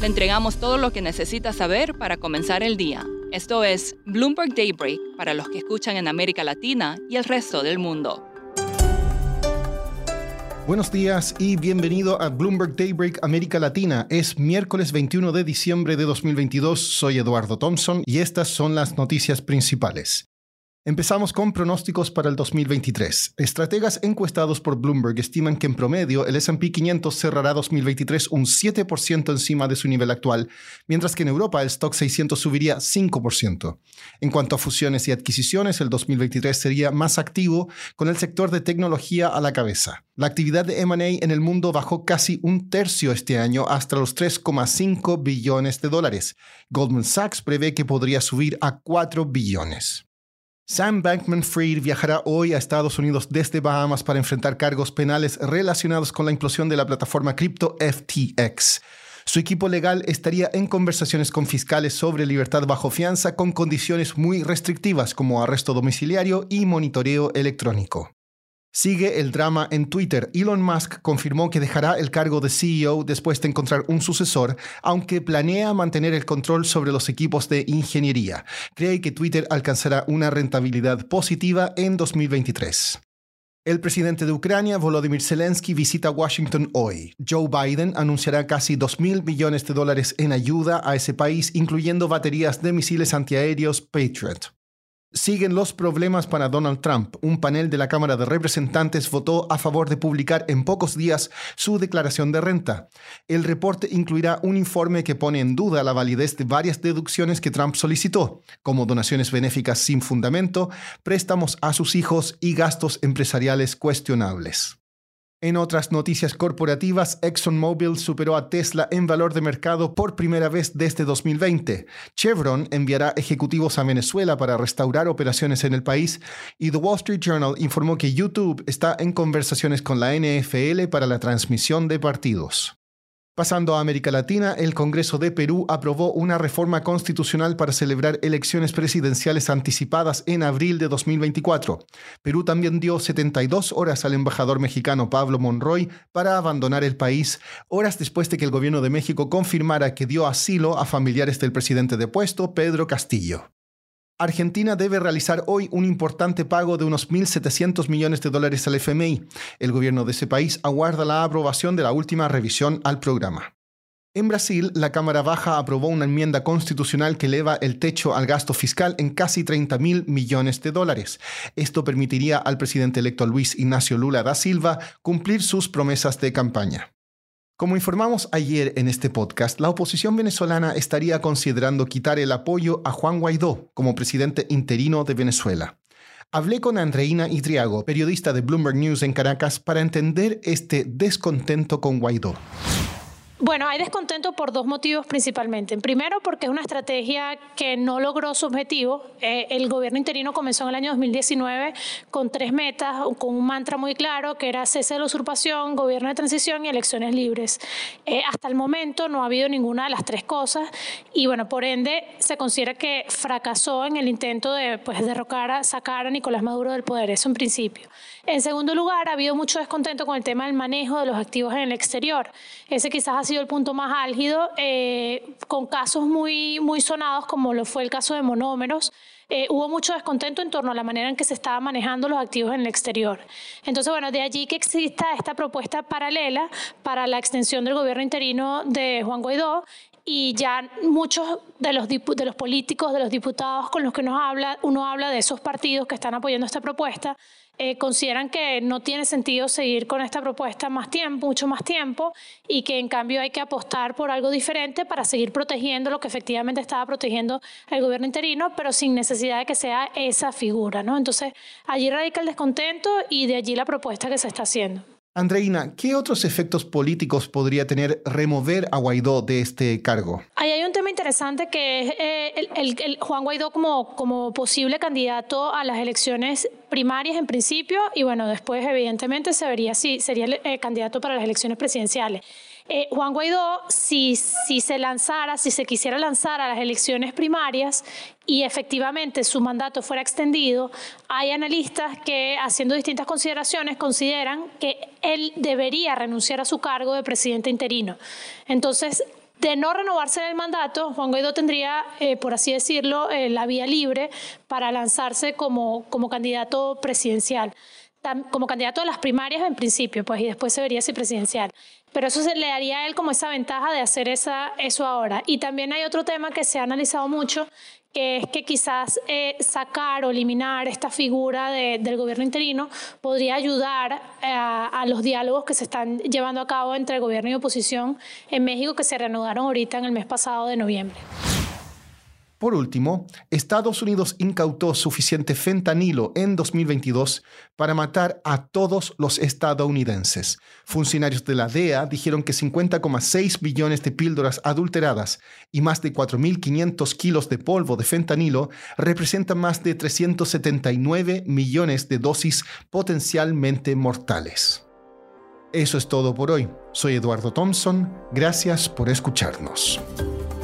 Le entregamos todo lo que necesita saber para comenzar el día. Esto es Bloomberg Daybreak para los que escuchan en América Latina y el resto del mundo. Buenos días y bienvenido a Bloomberg Daybreak América Latina. Es miércoles 21 de diciembre de 2022. Soy Eduardo Thompson y estas son las noticias principales. Empezamos con pronósticos para el 2023. Estrategas encuestados por Bloomberg estiman que en promedio el SP 500 cerrará 2023 un 7% encima de su nivel actual, mientras que en Europa el stock 600 subiría 5%. En cuanto a fusiones y adquisiciones, el 2023 sería más activo, con el sector de tecnología a la cabeza. La actividad de M&A en el mundo bajó casi un tercio este año hasta los 3,5 billones de dólares. Goldman Sachs prevé que podría subir a 4 billones. Sam Bankman Fried viajará hoy a Estados Unidos desde Bahamas para enfrentar cargos penales relacionados con la implosión de la plataforma cripto FTX. Su equipo legal estaría en conversaciones con fiscales sobre libertad bajo fianza con condiciones muy restrictivas como arresto domiciliario y monitoreo electrónico. Sigue el drama en Twitter. Elon Musk confirmó que dejará el cargo de CEO después de encontrar un sucesor, aunque planea mantener el control sobre los equipos de ingeniería. Cree que Twitter alcanzará una rentabilidad positiva en 2023. El presidente de Ucrania, Volodymyr Zelensky, visita Washington hoy. Joe Biden anunciará casi 2 mil millones de dólares en ayuda a ese país, incluyendo baterías de misiles antiaéreos Patriot. Siguen los problemas para Donald Trump. Un panel de la Cámara de Representantes votó a favor de publicar en pocos días su declaración de renta. El reporte incluirá un informe que pone en duda la validez de varias deducciones que Trump solicitó, como donaciones benéficas sin fundamento, préstamos a sus hijos y gastos empresariales cuestionables. En otras noticias corporativas, ExxonMobil superó a Tesla en valor de mercado por primera vez desde 2020. Chevron enviará ejecutivos a Venezuela para restaurar operaciones en el país y The Wall Street Journal informó que YouTube está en conversaciones con la NFL para la transmisión de partidos. Pasando a América Latina, el Congreso de Perú aprobó una reforma constitucional para celebrar elecciones presidenciales anticipadas en abril de 2024. Perú también dio 72 horas al embajador mexicano Pablo Monroy para abandonar el país, horas después de que el gobierno de México confirmara que dio asilo a familiares del presidente depuesto, Pedro Castillo. Argentina debe realizar hoy un importante pago de unos 1.700 millones de dólares al FMI. El gobierno de ese país aguarda la aprobación de la última revisión al programa. En Brasil, la Cámara Baja aprobó una enmienda constitucional que eleva el techo al gasto fiscal en casi 30 mil millones de dólares. Esto permitiría al presidente electo Luis Ignacio Lula da Silva cumplir sus promesas de campaña. Como informamos ayer en este podcast, la oposición venezolana estaría considerando quitar el apoyo a Juan Guaidó como presidente interino de Venezuela. Hablé con Andreina Idriago, periodista de Bloomberg News en Caracas, para entender este descontento con Guaidó. Bueno, hay descontento por dos motivos principalmente. Primero, porque es una estrategia que no logró su objetivo. Eh, el gobierno interino comenzó en el año 2019 con tres metas, con un mantra muy claro que era cese de la usurpación, gobierno de transición y elecciones libres. Eh, hasta el momento no ha habido ninguna de las tres cosas y, bueno, por ende se considera que fracasó en el intento de pues, derrocar, a, sacar a Nicolás Maduro del poder. Eso en principio. En segundo lugar, ha habido mucho descontento con el tema del manejo de los activos en el exterior. Ese quizás ha sido el punto más álgido, eh, con casos muy, muy sonados, como lo fue el caso de monómeros. Eh, hubo mucho descontento en torno a la manera en que se estaban manejando los activos en el exterior. Entonces, bueno, de allí que exista esta propuesta paralela para la extensión del gobierno interino de Juan Guaidó y ya muchos de los, de los políticos, de los diputados con los que nos habla, uno habla de esos partidos que están apoyando esta propuesta, eh, consideran que no tiene sentido seguir con esta propuesta más tiempo, mucho más tiempo, y que en cambio hay que apostar por algo diferente para seguir protegiendo lo que efectivamente estaba protegiendo el gobierno interino, pero sin necesidad de que sea esa figura. ¿no? Entonces, allí radica el descontento y de allí la propuesta que se está haciendo. Andreina, ¿qué otros efectos políticos podría tener remover a Guaidó de este cargo? Interesante que eh, Juan Guaidó como, posible candidato a las elecciones primarias en principio y bueno, después evidentemente se vería si sería el eh, candidato para las elecciones presidenciales. Eh, Juan Guaidó, si se lanzara, si se quisiera lanzar a las elecciones primarias y efectivamente su mandato fuera extendido, hay analistas que, haciendo distintas consideraciones, consideran que él debería renunciar a su cargo de presidente interino. Entonces, de no renovarse en el mandato, Juan Guaidó tendría, eh, por así decirlo, eh, la vía libre para lanzarse como, como candidato presidencial como candidato a las primarias en principio, pues, y después se vería si presidencial. Pero eso se le daría a él como esa ventaja de hacer esa, eso ahora. Y también hay otro tema que se ha analizado mucho, que es que quizás eh, sacar o eliminar esta figura del gobierno interino podría ayudar eh, a, los diálogos que se están llevando a cabo entre gobierno y oposición en México, que se reanudaron ahorita en el mes pasado de noviembre. Por último, Estados Unidos incautó suficiente fentanilo en 2022 para matar a todos los estadounidenses. Funcionarios de la DEA dijeron que 50,6 billones de píldoras adulteradas y más de 4.500 kilos de polvo de fentanilo representan más de 379 millones de dosis potencialmente mortales. Eso es todo por hoy. Soy Eduardo Thompson. Gracias por escucharnos.